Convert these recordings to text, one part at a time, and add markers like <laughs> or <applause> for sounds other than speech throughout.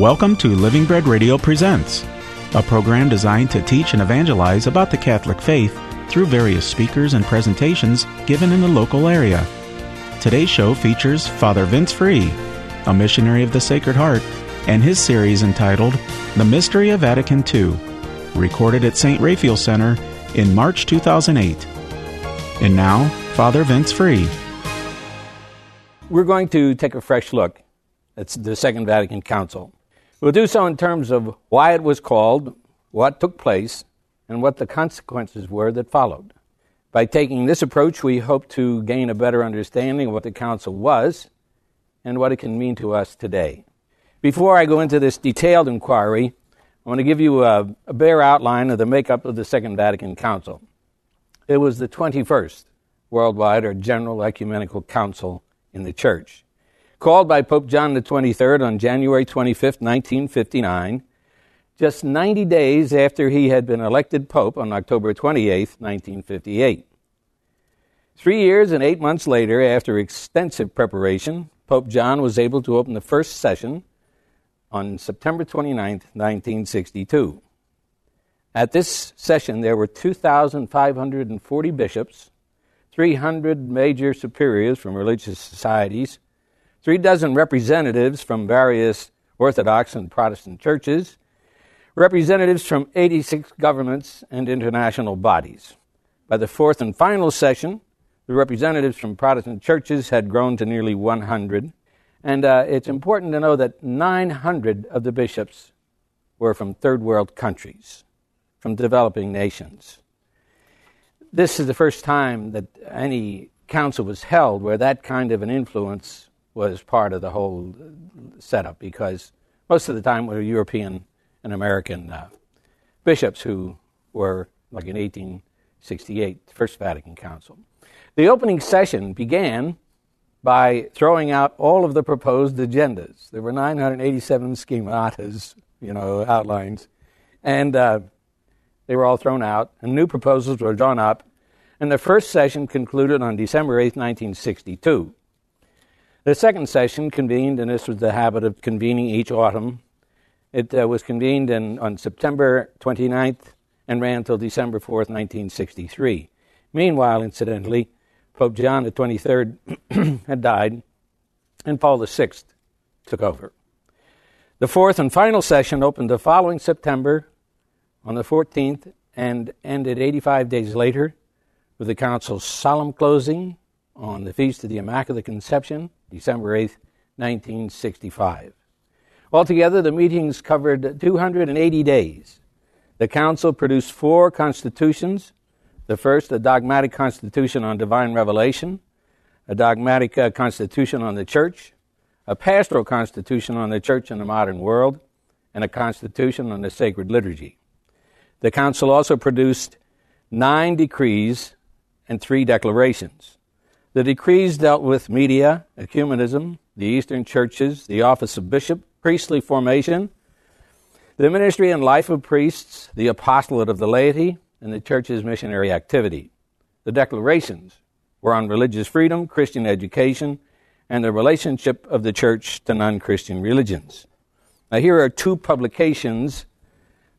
Welcome to Living Bread Radio Presents, a program designed to teach and evangelize about the Catholic faith through various speakers and presentations given in the local area. Today's show features Father Vince Free, a missionary of the Sacred Heart, and his series entitled The Mystery of Vatican II, recorded at St. Raphael Center in March 2008. And now, Father Vince Free. We're going to take a fresh look at the Second Vatican Council. We'll do so in terms of why it was called, what took place, and what the consequences were that followed. By taking this approach, we hope to gain a better understanding of what the Council was and what it can mean to us today. Before I go into this detailed inquiry, I want to give you a, a bare outline of the makeup of the Second Vatican Council. It was the 21st worldwide or general ecumenical council in the Church called by Pope John XXIII on January 25, 1959, just 90 days after he had been elected Pope on October 28, 1958. Three years and eight months later, after extensive preparation, Pope John was able to open the first session on September 29, 1962. At this session, there were 2,540 bishops, 300 major superiors from religious societies, three dozen representatives from various Orthodox and Protestant churches, representatives from 86 governments and international bodies. By the fourth and final session, the representatives from Protestant churches had grown to nearly 100, and uh, it's important to know that 900 of the bishops were from third world countries, from developing nations. This is the first time that any council was held where that kind of an influence was part of the whole setup because most of the time were European and American uh, bishops who were, like in 1868, the First Vatican Council. The opening session began by throwing out all of the proposed agendas. There were 987 schematas, you know, outlines, and uh, they were all thrown out, and new proposals were drawn up. And the first session concluded on December 8, 1962. The second session convened, and this was the habit of convening each autumn. It uh, was convened in, on September 29th and ran until December 4th, 1963. Meanwhile, incidentally, Pope John the 23rd <clears throat> had died, and Paul VI took over. The fourth and final session opened the following September on the 14th and ended 85 days later with the council's solemn closing on the Feast of the Immaculate Conception December 8, 1965. Altogether, the meetings covered 280 days. The Council produced four constitutions the first, a dogmatic constitution on divine revelation, a dogmatic uh, constitution on the church, a pastoral constitution on the church in the modern world, and a constitution on the sacred liturgy. The Council also produced nine decrees and three declarations. The decrees dealt with media, ecumenism, the Eastern churches, the office of bishop, priestly formation, the ministry and life of priests, the apostolate of the laity, and the church's missionary activity. The declarations were on religious freedom, Christian education, and the relationship of the church to non Christian religions. Now, here are two publications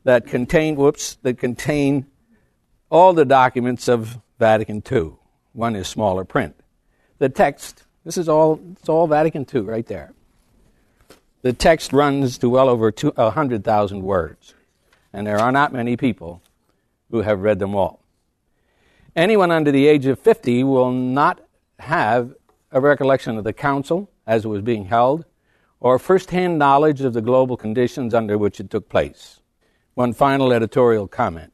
that contain, whoops, that contain all the documents of Vatican II. One is smaller print the text, this is all, it's all Vatican II right there. The text runs to well over 100,000 words, and there are not many people who have read them all. Anyone under the age of 50 will not have a recollection of the council as it was being held, or firsthand knowledge of the global conditions under which it took place. One final editorial comment.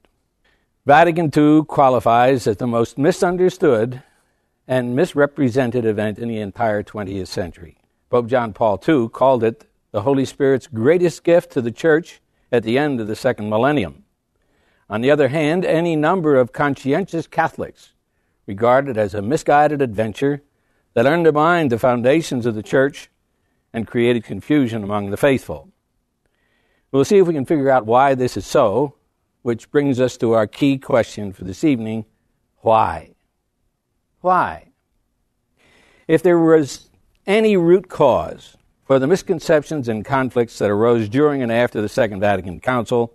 Vatican II qualifies as the most misunderstood and misrepresented event in the entire 20th century. Pope John Paul II called it the Holy Spirit's greatest gift to the church at the end of the second millennium. On the other hand, any number of conscientious Catholics regard it as a misguided adventure that undermined the foundations of the church and created confusion among the faithful. We'll see if we can figure out why this is so, which brings us to our key question for this evening why? Why? If there was any root cause for the misconceptions and conflicts that arose during and after the Second Vatican Council.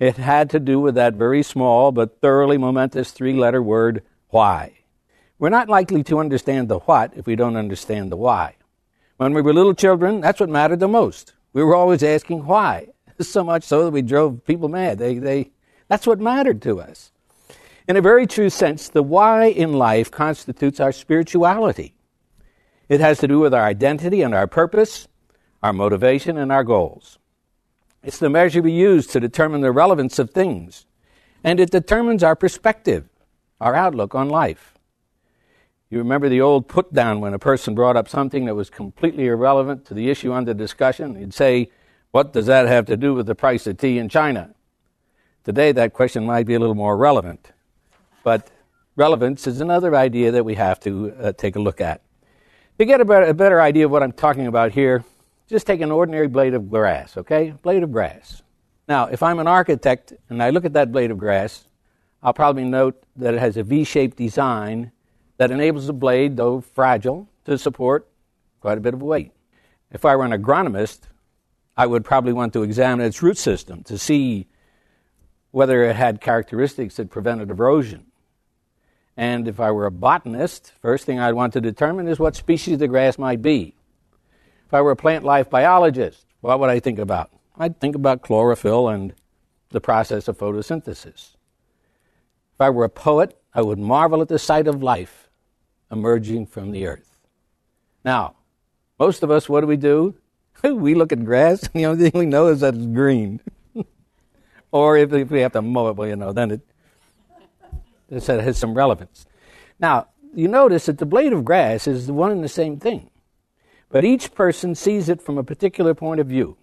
It had to do with that very small but thoroughly momentous three letter word, why. We're not likely to understand the what if we don't understand the why. When we were little children, that's what mattered the most. We were always asking why, <laughs> so much so that we drove people mad. They, they, that's what mattered to us. In a very true sense, the why in life constitutes our spirituality. It has to do with our identity and our purpose, our motivation and our goals. It's the measure we use to determine the relevance of things, and it determines our perspective, our outlook on life. You remember the old put down when a person brought up something that was completely irrelevant to the issue under discussion? He'd say, What does that have to do with the price of tea in China? Today, that question might be a little more relevant, but relevance is another idea that we have to uh, take a look at. To get a better, a better idea of what I'm talking about here, just take an ordinary blade of grass, okay? Blade of grass. Now, if I'm an architect and I look at that blade of grass, I'll probably note that it has a V shaped design that enables the blade, though fragile, to support quite a bit of weight. If I were an agronomist, I would probably want to examine its root system to see whether it had characteristics that prevented erosion. And if I were a botanist, first thing I'd want to determine is what species the grass might be. If I were a plant life biologist, what would I think about? I'd think about chlorophyll and the process of photosynthesis. If I were a poet, I would marvel at the sight of life emerging from the earth. Now, most of us, what do we do? <laughs> we look at grass, and the only thing we know is that it's green. <laughs> or if, if, we have to mow it, well, you know, then it, it has some relevance. Now, you notice that the blade of grass is the one and the same thing, but each person sees it from a particular point of view.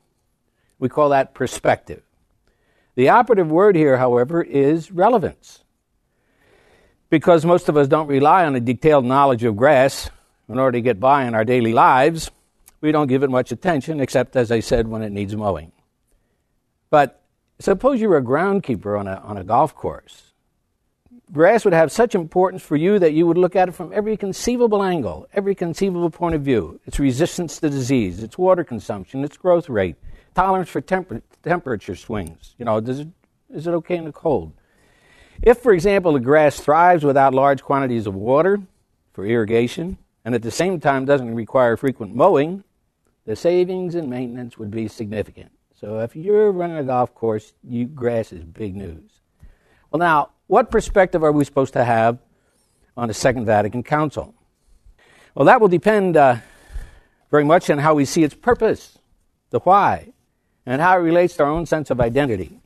We call that perspective. The operative word here, however, is relevance because most of us don't rely on a detailed knowledge of grass in order to get by in our daily lives, we don't give it much attention, except, as I said, when it needs mowing. But suppose you're a groundkeeper on a, on a golf course. Grass would have such importance for you that you would look at it from every conceivable angle, every conceivable point of view. Its resistance to disease, its water consumption, its growth rate, tolerance for temper- temperature swings. You know, does it, is it okay in the cold? If, for example, the grass thrives without large quantities of water for irrigation and at the same time doesn't require frequent mowing, the savings and maintenance would be significant. So if you're running a golf course, you, grass is big news. Well, now, what perspective are we supposed to have on the Second Vatican Council? Well, that will depend uh, very much on how we see its purpose, the why, and how it relates to our own sense of identity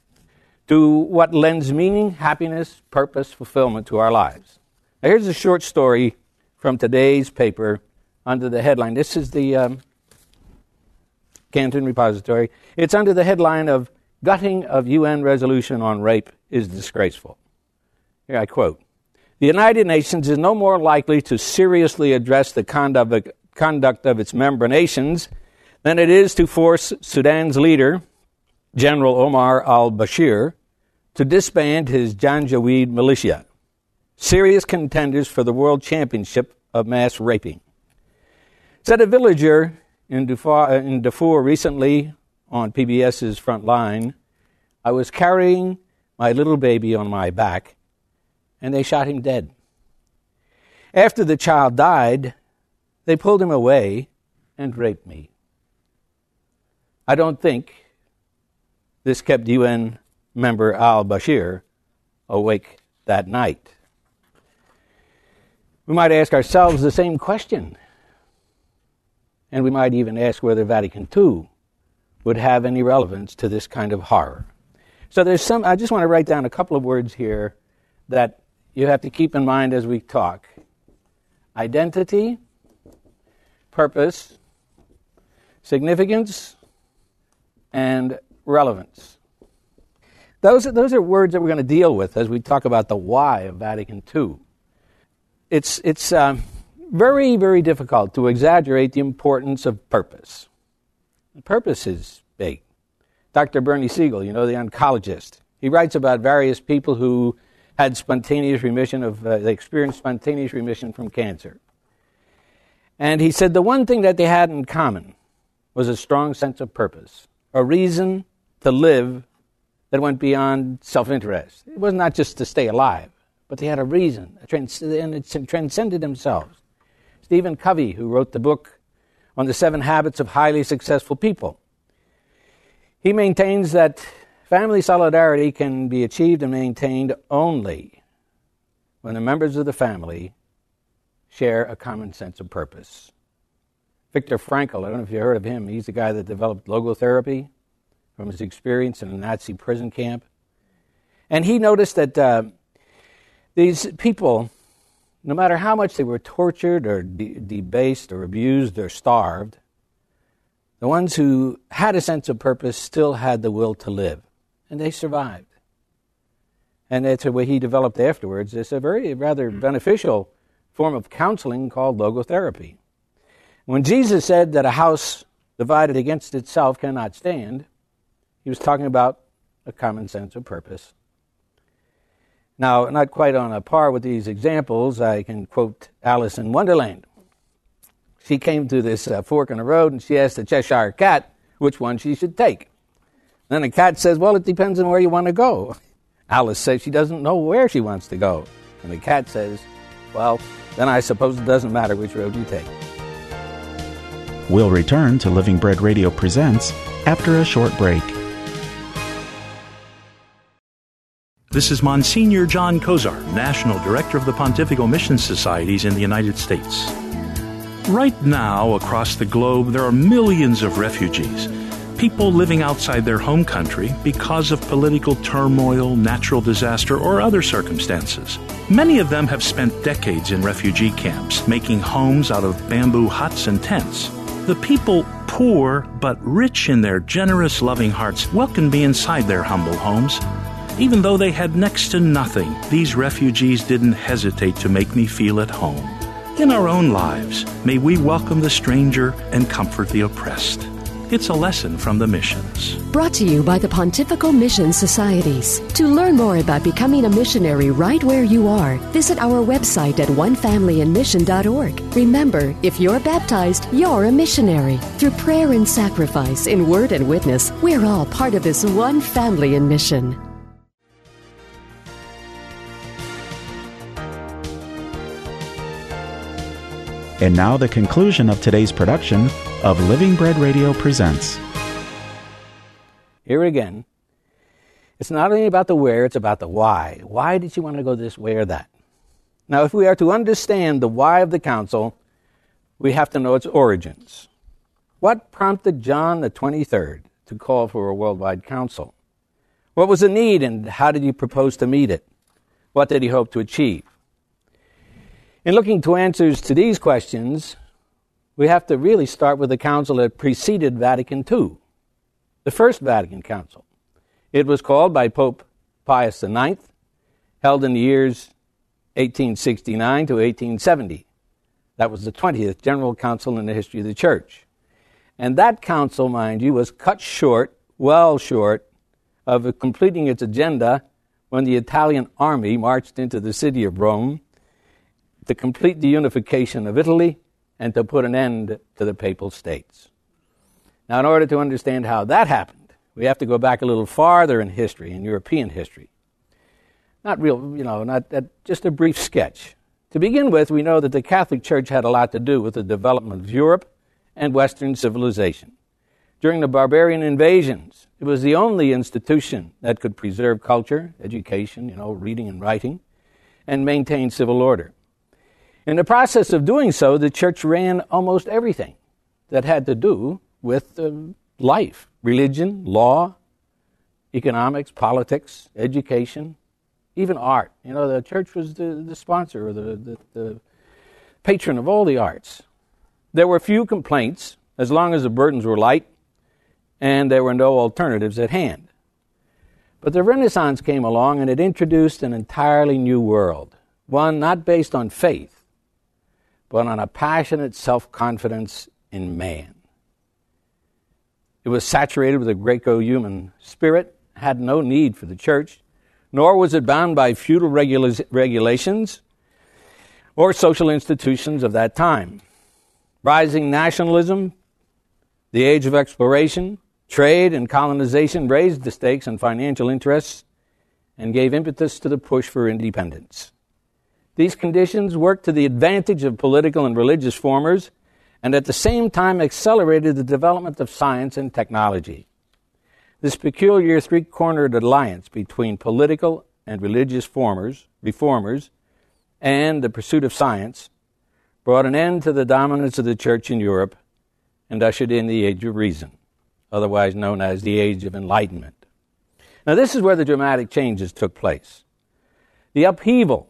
to what lends meaning, happiness, purpose, fulfillment to our lives. Now, here's a short story from today's paper under the headline. This is the um, Canton Repository. It's under the headline of Gutting of UN Resolution on Rape is Disgraceful. Here I quote The United Nations is no more likely to seriously address the conduct of its member nations than it is to force Sudan's leader, General Omar al Bashir to disband his Janjaweed militia, serious contenders for the world championship of mass raping. Said a villager in Darfur, uh, in recently on PBS's Frontline, I was carrying my little baby on my back, and they shot him dead. After the child died, they pulled him away and raped me. I don't think this kept UN member al Bashir awake that night. We might ask ourselves the same question. And we might even ask whether Vatican II would have any relevance to this kind of horror. So there's some, I just want to write down a couple of words here that you have to keep in mind as we talk identity, purpose, significance, and relevance. Those are, those are words that we're going to deal with as we talk about the why of Vatican II. It's, it's um, very, very difficult to exaggerate the importance of purpose. purpose is big. Dr. Bernie Siegel, you know, the oncologist, he writes about various people who had spontaneous remission of, uh, they experienced spontaneous remission from cancer. And he said the one thing that they had in common was a strong sense of purpose, a reason to live that went beyond self interest. It was not just to stay alive, but they had a reason, a trans- and it transcended themselves. Stephen Covey, who wrote the book on the seven habits of highly successful people, he maintains that family solidarity can be achieved and maintained only when the members of the family share a common sense of purpose. Viktor Frankl, I don't know if you heard of him, he's the guy that developed logotherapy from his experience in a Nazi prison camp. And he noticed that uh, these people, no matter how much they were tortured or de- debased or abused or starved, the ones who had a sense of purpose still had the will to live, and they survived. And that's what he developed afterwards. It's a very rather beneficial form of counseling called logotherapy. When Jesus said that a house divided against itself cannot stand, he was talking about a common sense of purpose. Now, not quite on a par with these examples, I can quote Alice in Wonderland. She came to this uh, fork in the road and she asked the Cheshire Cat which one she should take. Then the cat says, Well, it depends on where you want to go. <laughs> Alice says she doesn't know where she wants to go. And the cat says, Well, then I suppose it doesn't matter which road you take. We'll return to Living Bread Radio Presents after a short break. This is Monsignor John Kozar, National Director of the Pontifical Mission Societies in the United States. Right now, across the globe, there are millions of refugees, people living outside their home country because of political turmoil, natural disaster, or other circumstances. Many of them have spent decades in refugee camps, making homes out of bamboo huts and tents. The people, poor but rich in their generous, loving hearts, welcomed me inside their humble homes. Even though they had next to nothing, these refugees didn't hesitate to make me feel at home. In our own lives, may we welcome the stranger and comfort the oppressed. It's a lesson from the missions. Brought to you by the Pontifical Mission Societies. To learn more about becoming a missionary right where you are, visit our website at onefamilyinmission.org. Remember, if you're baptized, you're a missionary. Through prayer and sacrifice, in word and witness, we're all part of this one family in mission. And now the conclusion of today's production of Living Bread Radio Presents. Here again, it's not only about the where, it's about the why. Why did you want to go this way or that? Now, if we are to understand the why of the council, we have to know its origins. What prompted John the 23rd to call for a worldwide council? What was the need and how did he propose to meet it? What did he hope to achieve? In looking to answers to these questions, we have to really start with the council that preceded Vatican II, the First Vatican Council. It was called by Pope Pius IX, held in the years 1869 to 1870. That was the 20th General Council in the history of the Church. And that council, mind you, was cut short, well short, of completing its agenda when the Italian army marched into the city of Rome to complete the unification of Italy and to put an end to the Papal States. Now, in order to understand how that happened, we have to go back a little farther in history, in European history. Not real, you know, not uh, just a brief sketch. To begin with, we know that the Catholic Church had a lot to do with the development of Europe and Western civilization. During the barbarian invasions, it was the only institution that could preserve culture, education, you know, reading and writing, and maintain civil order. In the process of doing so, the church ran almost everything that had to do with uh, life religion, law, economics, politics, education, even art. You know, the church was the, the sponsor or the, the, the patron of all the arts. There were few complaints as long as the burdens were light and there were no alternatives at hand. But the Renaissance came along and it introduced an entirely new world, one not based on faith but on a passionate self confidence in man. It was saturated with a Greco human spirit, had no need for the church, nor was it bound by feudal regula- regulations or social institutions of that time. Rising nationalism, The age of exploration, trade, and colonization raised the stakes on financial interests and gave impetus to the push for independence. These conditions worked to the advantage of political and religious formers and at the same time accelerated the development of science and technology. This peculiar three cornered alliance between political and religious formers, reformers and the pursuit of science brought an end to the dominance of the church in Europe and ushered in the Age of Reason, otherwise known as the Age of Enlightenment. Now, this is where the dramatic changes took place. The upheaval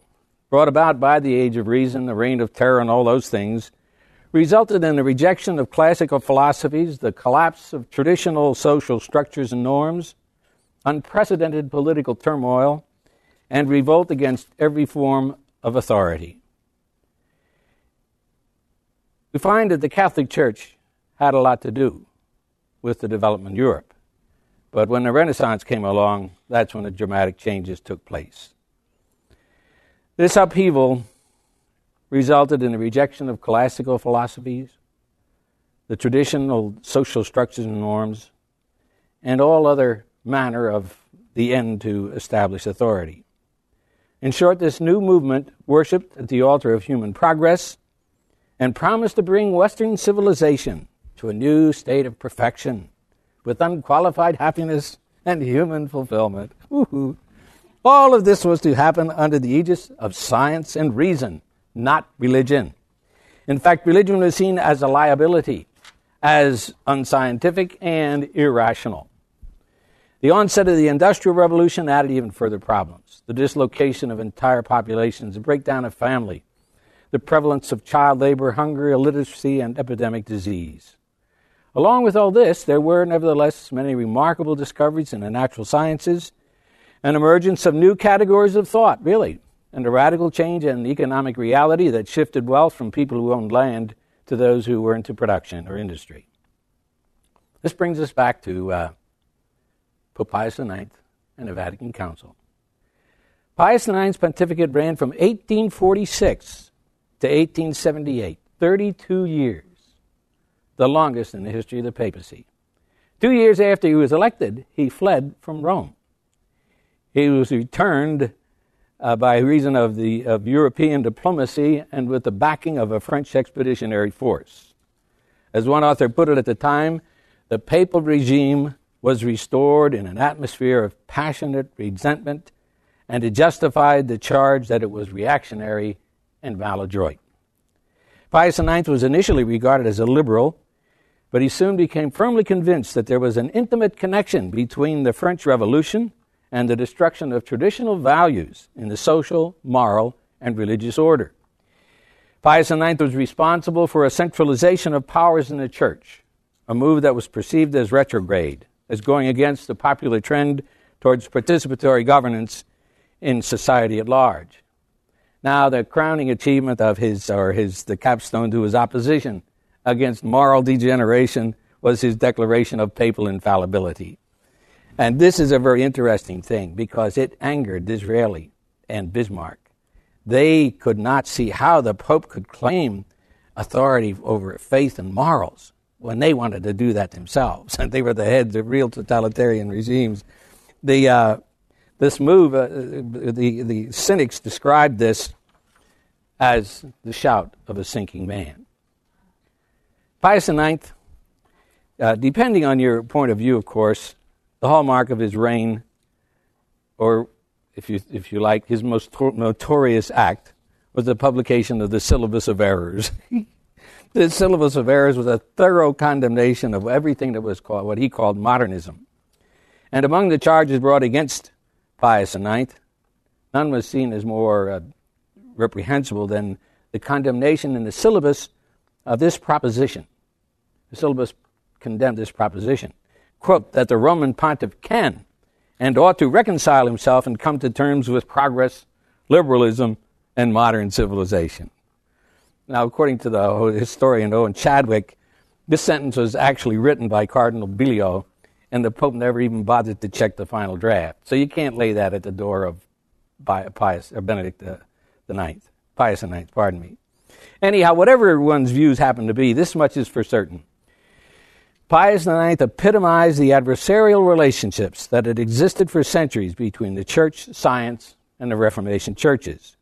brought about by the Age of Reason, the reign of terror, and all those things resulted in the rejection of classical philosophies, the collapse of traditional social structures and norms, unprecedented political turmoil, and revolt against every form of authority. We find that the Catholic Church had a lot to do with the development of Europe. But when the Renaissance came along, that's when the dramatic changes took place. This upheaval resulted in the rejection of classical philosophies, the traditional social structures and norms, and all other manner of the end to establish authority. In short, this new movement worshiped at the altar of human progress and promised to bring Western civilization to a new state of perfection with unqualified happiness and human fulfillment. Woo-hoo. All of this was to happen under the aegis of science and reason, not religion. In fact, religion was seen as a liability, as unscientific and irrational. The onset of the Industrial Revolution added even further problems the dislocation of entire populations, the breakdown of family, the prevalence of child labor, hunger, illiteracy, and epidemic disease. Along with all this, there were nevertheless many remarkable discoveries in the natural sciences, an emergence of new categories of thought, really, and a radical change in economic reality that shifted wealth from people who owned land to those who were into production or industry. This brings us back to uh, Pope Pius IX and the Vatican Council. Pius IX's pontificate ran from 1846 to 1878, 32 years, the longest in the history of the papacy. Two years after he was elected, he fled from Rome. He was returned uh, by reason of, the, of European diplomacy and with the backing of a French expeditionary force. As one author put it at the time, the papal regime was restored in an atmosphere of passionate resentment, and it justified the charge that it was reactionary and maladroit. Pius IX was initially regarded as a liberal, but he soon became firmly convinced that there was an intimate connection between the French Revolution and the destruction of traditional values in the social, moral, and religious order. Pius IX was responsible for a centralization of powers in the church, a move that was perceived as retrograde, as going against the popular trend towards participatory governance in society at large. Now, the crowning achievement of his, or his, the capstone to his opposition against moral degeneration was his declaration of papal infallibility. And this is a very interesting thing because it angered Disraeli and Bismarck. They could not see how the Pope could claim authority over faith and morals when they wanted to do that themselves. And <laughs> they were the heads of real totalitarian regimes. The, uh, this move, uh, the, the cynics described this as the shout of a sinking man. Pius IX, uh, depending on your point of view, of course, the hallmark of his reign, or if you, if you like, his most notorious act, was the publication of the Syllabus of Errors. <laughs> the Syllabus of Errors was a thorough condemnation of everything that was called what he called modernism. And among the charges brought against Pius IX, none was seen as more uh, reprehensible than the condemnation in the syllabus of this proposition. The syllabus condemned this proposition quote, that the Roman pontiff can and ought to reconcile himself and come to terms with progress, liberalism, and modern civilization. Now, according to the historian Owen Chadwick, this sentence was actually written by Cardinal Bilio, and the Pope never even bothered to check the final draft. So you can't lay that at the door of Pius or Benedict the, the Ninth, Pius the Ninth, pardon me. Anyhow, whatever one's views happen to be, this much is for certain. Pius IX epitomized the adversarial relationships that had existed for centuries between the church, science, and the Reformation churches.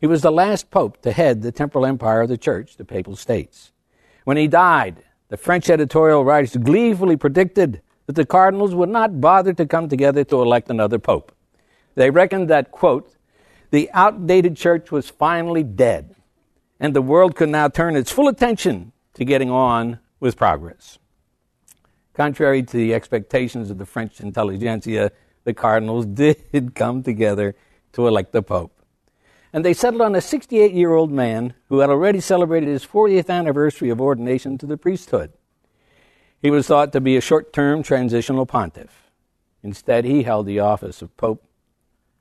He was the last pope to head the temporal empire of the church, the Papal States. When he died, the French editorial writers gleefully predicted that the cardinals would not bother to come together to elect another pope. They reckoned that, quote, the outdated church was finally dead, and the world could now turn its full attention to getting on with progress. Contrary to the expectations of the French intelligentsia, the cardinals <laughs> did come together to elect the pope. And they settled on a 68 year old man who had already celebrated his 40th anniversary of ordination to the priesthood. He was thought to be a short term transitional pontiff. Instead, he held the office of pope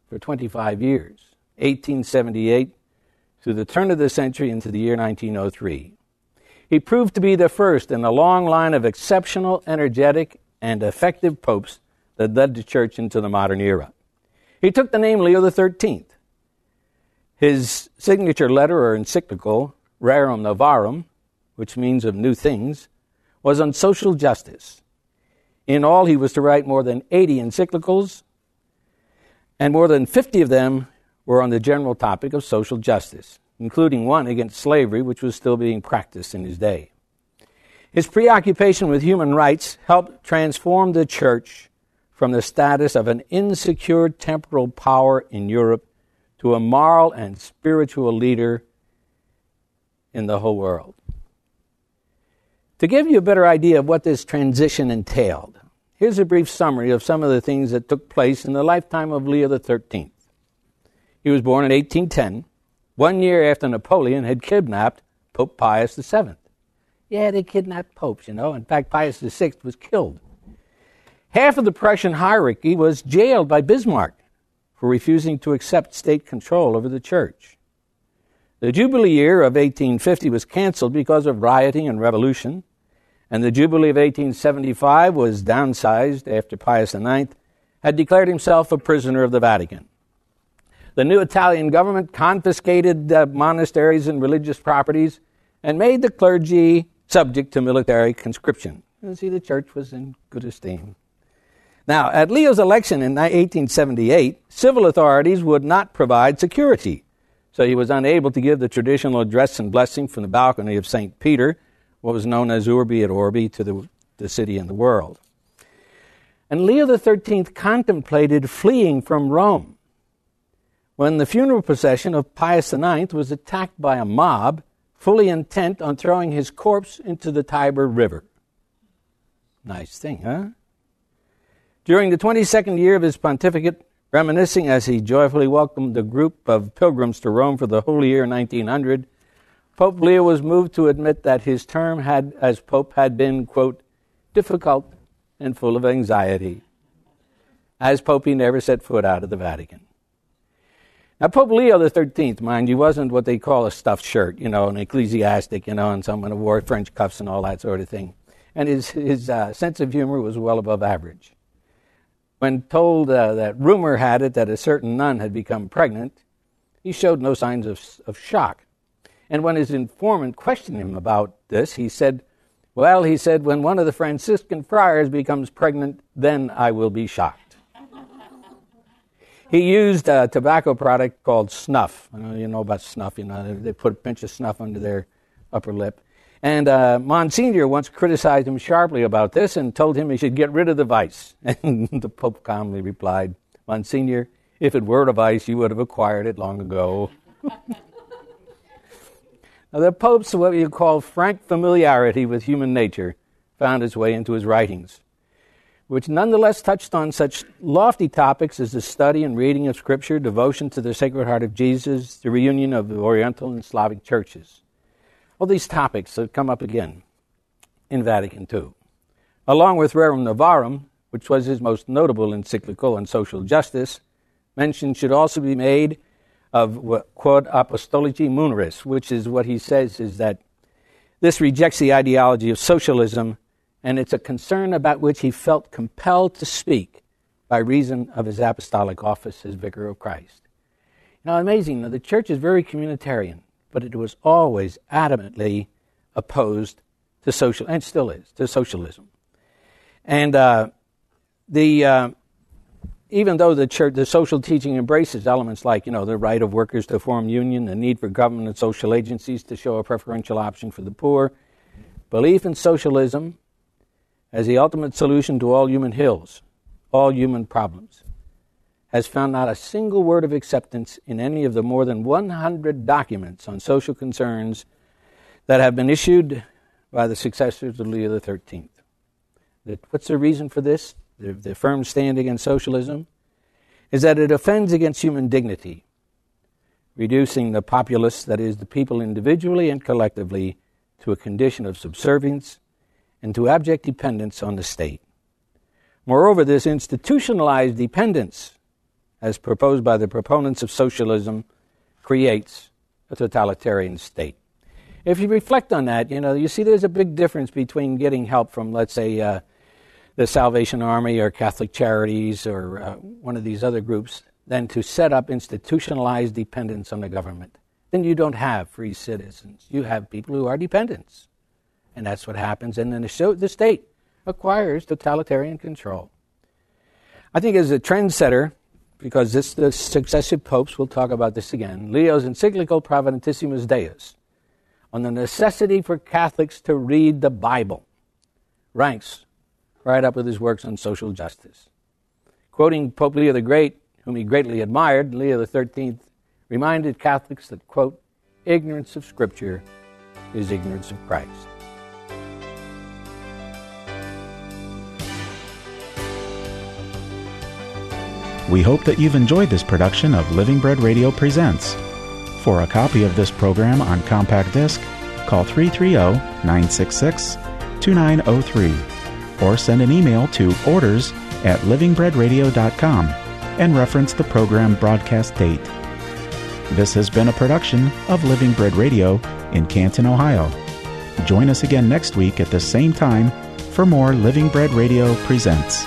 for 25 years, 1878 through the turn of the century into the year 1903. He proved to be the first in a long line of exceptional, energetic, and effective popes that led the church into the modern era. He took the name Leo XIII. His signature letter or encyclical, Rerum Novarum, which means of new things, was on social justice. In all, he was to write more than 80 encyclicals, and more than 50 of them were on the general topic of social justice, including one against slavery, which was still being practiced in his day. His preoccupation with human rights helped transform the church from the status of an insecure temporal power in Europe to a moral and spiritual leader in the whole world. To give you a better idea of what this transition entailed, here's a brief summary of some of the things that took place in the lifetime of Leo XIII. He was born in 1810, one year after Napoleon had kidnapped Pope Pius VII. Yeah, they kidnapped popes, you know. In fact, Pius VI was killed. Half of the Prussian hierarchy was jailed by Bismarck for refusing to accept state control over the church. The Jubilee year of 1850 was canceled because of rioting and revolution, and the Jubilee of 1875 was downsized after Pius IX had declared himself a prisoner of the Vatican. The new Italian government confiscated uh, monasteries and religious properties and made the clergy subject to military conscription. You see, the church was in good esteem. Now, at Leo's election in 1878, civil authorities would not provide security, so he was unable to give the traditional address and blessing from the balcony of St. Peter, what was known as Urbi et Orbi to the, the city and the world. And Leo XIII contemplated fleeing from Rome when the funeral procession of Pius IX was attacked by a mob fully intent on throwing his corpse into the Tiber River. Nice thing, huh? During the 22nd year of his pontificate, reminiscing as he joyfully welcomed a group of pilgrims to Rome for the holy year 1900, Pope Leo was moved to admit that his term had, as Pope had been, quote, difficult and full of anxiety. As Pope, he never set foot out of the Vatican. Now, Pope Leo XIII, mind you, wasn't what they call a stuffed shirt, you know, an ecclesiastic, you know, and someone who wore French cuffs and all that sort of thing. And his, his uh, sense of humor was well above average. When told uh, that rumor had it that a certain nun had become pregnant, he showed no signs of, of shock. And when his informant questioned him about this, he said, Well, he said, when one of the Franciscan friars becomes pregnant, then I will be shocked. He used a tobacco product called snuff. You know about snuff, you know, they put a pinch of snuff under their upper lip. And uh, Monsignor once criticized him sharply about this and told him he should get rid of the vice. <laughs> And the Pope calmly replied, Monsignor, if it were a vice, you would have acquired it long ago. <laughs> now, the Pope's what you call frank familiarity with human nature found its way into his writings, which nonetheless touched on such lofty topics as the study and reading of Scripture, devotion to the Sacred Heart of Jesus, the reunion of the Oriental and Slavic churches. All these topics have come up again in Vatican II. Along with Rerum Novarum, which was his most notable encyclical on social justice, mention should also be made of Quod Apostolici Muneraris, which is what he says is that this rejects the ideology of socialism, and it's a concern about which he felt compelled to speak by reason of his apostolic office as Vicar of Christ. Now, amazing, the church is very communitarian but it was always adamantly opposed to social, and still is, to socialism. And uh, the uh, even though the church, the social teaching embraces elements like you know the right of workers to form union, the need for government and social agencies to show a preferential option for the poor, belief in socialism as the ultimate solution to all human ills, all human problems, has found not a single word of acceptance in any of the more than 100 documents on social concerns that have been issued by the successors of Leo XIII. What's the reason for this? The, the firm stand against socialism is that it offends against human dignity, reducing the populace, that is, the people individually and collectively, to a condition of subservience and to abject dependence on the state. Moreover, this institutionalized dependence, as proposed by the proponents of socialism, creates a totalitarian state. If you reflect on that, you know, you see there's a big difference between getting help from, let's say, uh, the Salvation Army or Catholic Charities or uh, one of these other groups than to set up institutionalized dependence on the government. Then you don't have free citizens. You have people who are dependents. And that's what happens. And then the, state acquires totalitarian control. I think as a trendsetter, because this, the successive popes, we'll talk about this again, Leo's encyclical Providentissimus Deus on the necessity for Catholics to read the Bible ranks right up with his works on social justice. Quoting Pope Leo the Great, whom he greatly admired, Leo XIII reminded Catholics that, quote, ignorance of Scripture is ignorance of Christ. We hope that you've enjoyed this production of Living Bread Radio Presents. For a copy of this program on compact disc, call 330 966 2903 or send an email to orders at livingbreadradio.com and reference the program broadcast date. This has been a production of Living Bread Radio in Canton, Ohio. Join us again next week at the same time for more Living Bread Radio Presents.